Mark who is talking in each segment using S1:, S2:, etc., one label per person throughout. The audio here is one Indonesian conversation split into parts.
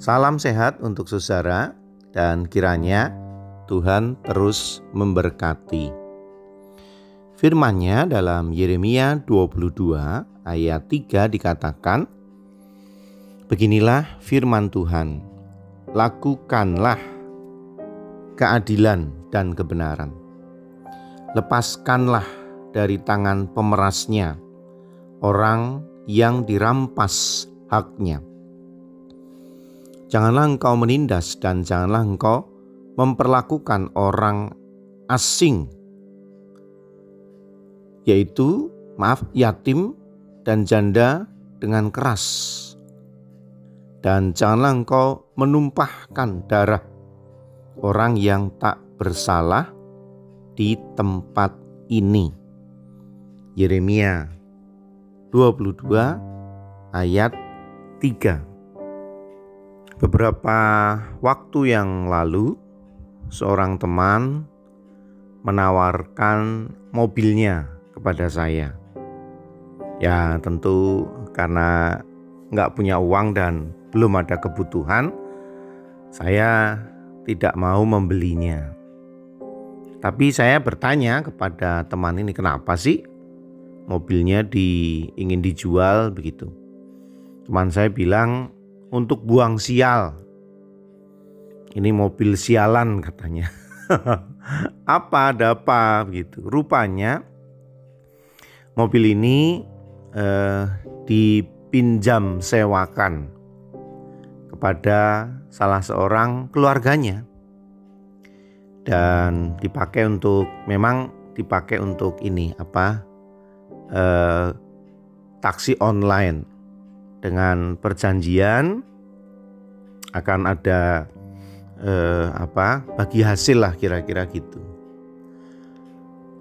S1: Salam sehat untuk saudara dan kiranya Tuhan terus memberkati. Firman-Nya dalam Yeremia 22 ayat 3 dikatakan, Beginilah firman Tuhan, lakukanlah keadilan dan kebenaran. Lepaskanlah dari tangan pemerasnya orang yang dirampas haknya Janganlah engkau menindas dan janganlah engkau memperlakukan orang asing, yaitu maaf, yatim dan janda dengan keras. Dan janganlah engkau menumpahkan darah orang yang tak bersalah di tempat ini. Yeremia 22 ayat 3 Beberapa waktu yang lalu, seorang teman menawarkan mobilnya kepada saya. Ya, tentu karena nggak punya uang dan belum ada kebutuhan, saya tidak mau membelinya. Tapi saya bertanya kepada teman ini, kenapa sih mobilnya di, ingin dijual begitu? Teman saya bilang, untuk buang sial. Ini mobil sialan katanya. apa ada apa begitu. Rupanya mobil ini eh, dipinjam sewakan kepada salah seorang keluarganya dan dipakai untuk memang dipakai untuk ini apa eh, taksi online. Dengan perjanjian akan ada eh, apa bagi hasil lah kira-kira gitu.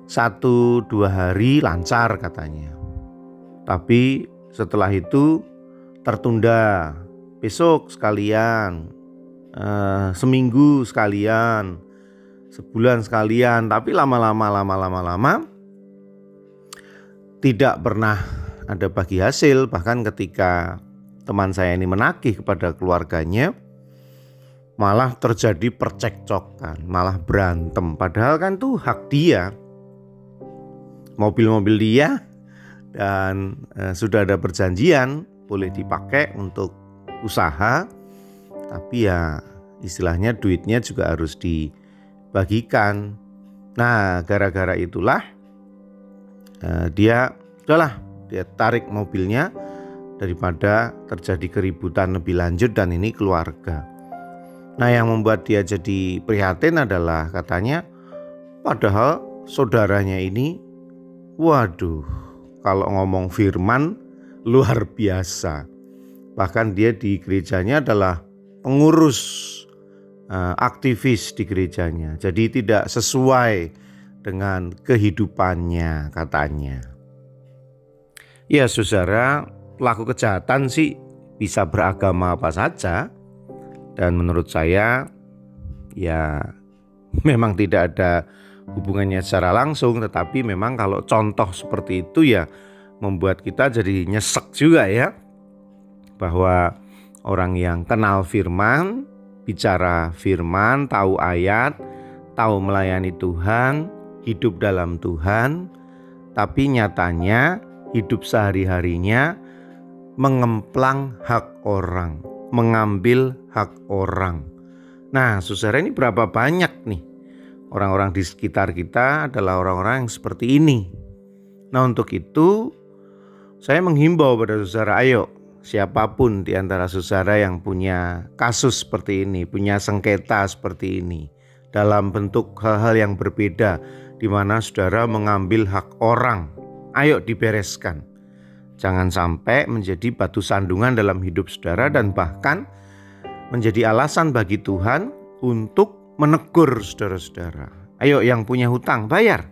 S1: Satu dua hari lancar katanya. Tapi setelah itu tertunda. Besok sekalian eh, seminggu sekalian sebulan sekalian. Tapi lama-lama lama-lama lama tidak pernah ada bagi hasil bahkan ketika teman saya ini menagih kepada keluarganya malah terjadi percekcokan, malah berantem padahal kan tuh hak dia. Mobil-mobil dia dan e, sudah ada perjanjian boleh dipakai untuk usaha tapi ya istilahnya duitnya juga harus dibagikan. Nah, gara-gara itulah e, dia udahlah dia tarik mobilnya daripada terjadi keributan lebih lanjut dan ini keluarga. Nah, yang membuat dia jadi prihatin adalah katanya padahal saudaranya ini waduh, kalau ngomong firman luar biasa. Bahkan dia di gerejanya adalah pengurus uh, aktivis di gerejanya. Jadi tidak sesuai dengan kehidupannya katanya. Ya saudara, pelaku kejahatan sih bisa beragama apa saja. Dan menurut saya ya memang tidak ada hubungannya secara langsung. Tetapi memang kalau contoh seperti itu ya membuat kita jadi nyesek juga ya. Bahwa orang yang kenal firman, bicara firman, tahu ayat, tahu melayani Tuhan, hidup dalam Tuhan, tapi nyatanya hidup sehari-harinya mengemplang hak orang, mengambil hak orang. Nah, saudara ini berapa banyak nih orang-orang di sekitar kita adalah orang-orang yang seperti ini. Nah, untuk itu saya menghimbau pada saudara, ayo siapa pun di antara saudara yang punya kasus seperti ini, punya sengketa seperti ini dalam bentuk hal-hal yang berbeda di mana saudara mengambil hak orang Ayo dibereskan. Jangan sampai menjadi batu sandungan dalam hidup saudara dan bahkan menjadi alasan bagi Tuhan untuk menegur saudara-saudara. Ayo yang punya hutang bayar.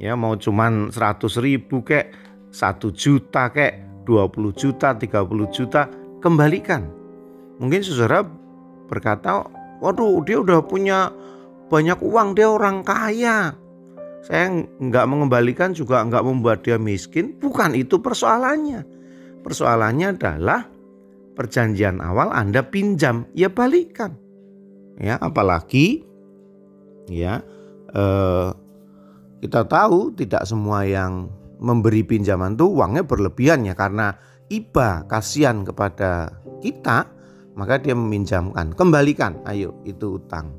S1: Ya mau cuman 100 ribu kek, 1 juta kek, 20 juta, 30 juta, kembalikan. Mungkin saudara berkata, waduh dia udah punya banyak uang, dia orang kaya. Saya nggak mengembalikan juga nggak membuat dia miskin. Bukan itu persoalannya. Persoalannya adalah perjanjian awal Anda pinjam, ya balikan. Ya, apalagi ya eh, kita tahu tidak semua yang memberi pinjaman itu uangnya berlebihan ya karena iba kasihan kepada kita maka dia meminjamkan kembalikan ayo itu utang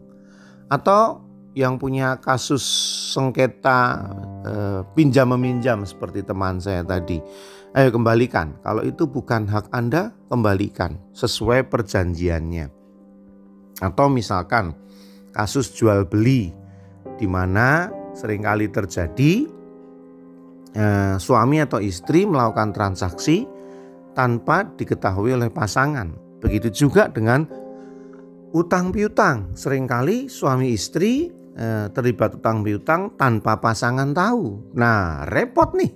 S1: atau yang punya kasus sengketa eh, pinjam meminjam seperti teman saya tadi ayo kembalikan kalau itu bukan hak Anda kembalikan sesuai perjanjiannya atau misalkan kasus jual beli di mana sering kali terjadi eh, suami atau istri melakukan transaksi tanpa diketahui oleh pasangan. Begitu juga dengan utang piutang. Seringkali suami istri eh, terlibat utang piutang tanpa pasangan tahu. Nah, repot nih.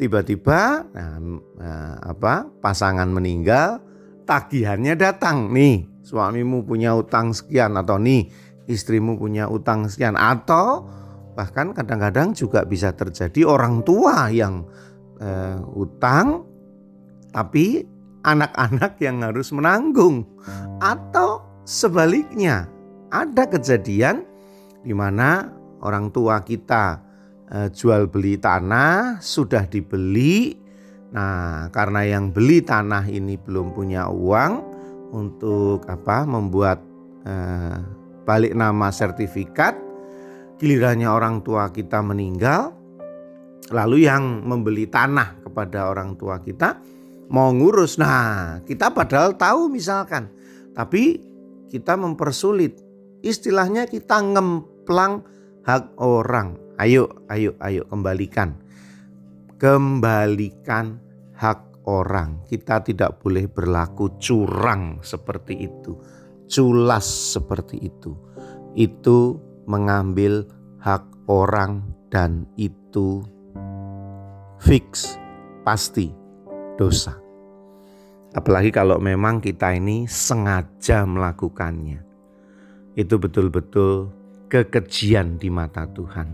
S1: Tiba-tiba nah, eh, apa? Pasangan meninggal, tagihannya datang nih. Suamimu punya utang sekian atau nih istrimu punya utang sekian atau Bahkan kadang-kadang juga bisa terjadi orang tua yang uh, utang tapi anak-anak yang harus menanggung atau sebaliknya ada kejadian di mana orang tua kita uh, jual beli tanah sudah dibeli nah karena yang beli tanah ini belum punya uang untuk apa membuat uh, balik nama sertifikat gilirannya orang tua kita meninggal, lalu yang membeli tanah kepada orang tua kita mau ngurus. Nah, kita padahal tahu misalkan, tapi kita mempersulit. Istilahnya kita ngemplang hak orang. Ayo, ayo, ayo kembalikan. Kembalikan hak orang. Kita tidak boleh berlaku curang seperti itu. Culas seperti itu. Itu mengambil hak orang dan itu fix pasti dosa. Apalagi kalau memang kita ini sengaja melakukannya. Itu betul-betul kekejian di mata Tuhan.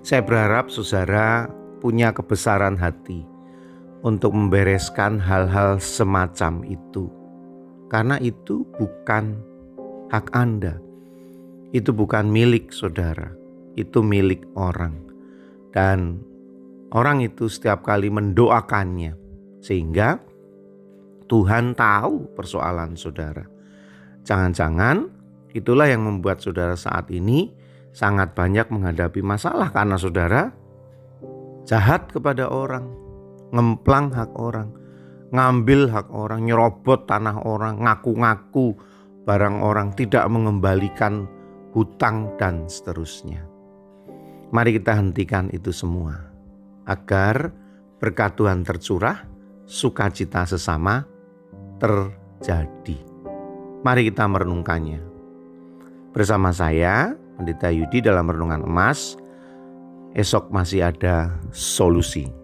S1: Saya berharap saudara punya kebesaran hati untuk membereskan hal-hal semacam itu. Karena itu bukan hak Anda itu bukan milik saudara, itu milik orang. Dan orang itu setiap kali mendoakannya, sehingga Tuhan tahu persoalan saudara. Jangan-jangan itulah yang membuat saudara saat ini sangat banyak menghadapi masalah karena saudara jahat kepada orang, ngemplang hak orang, ngambil hak orang, nyerobot tanah orang, ngaku-ngaku barang orang, tidak mengembalikan hutang, dan seterusnya. Mari kita hentikan itu semua agar berkat Tuhan tercurah, sukacita sesama terjadi. Mari kita merenungkannya. Bersama saya, Pendeta Yudi dalam Renungan Emas, esok masih ada solusi.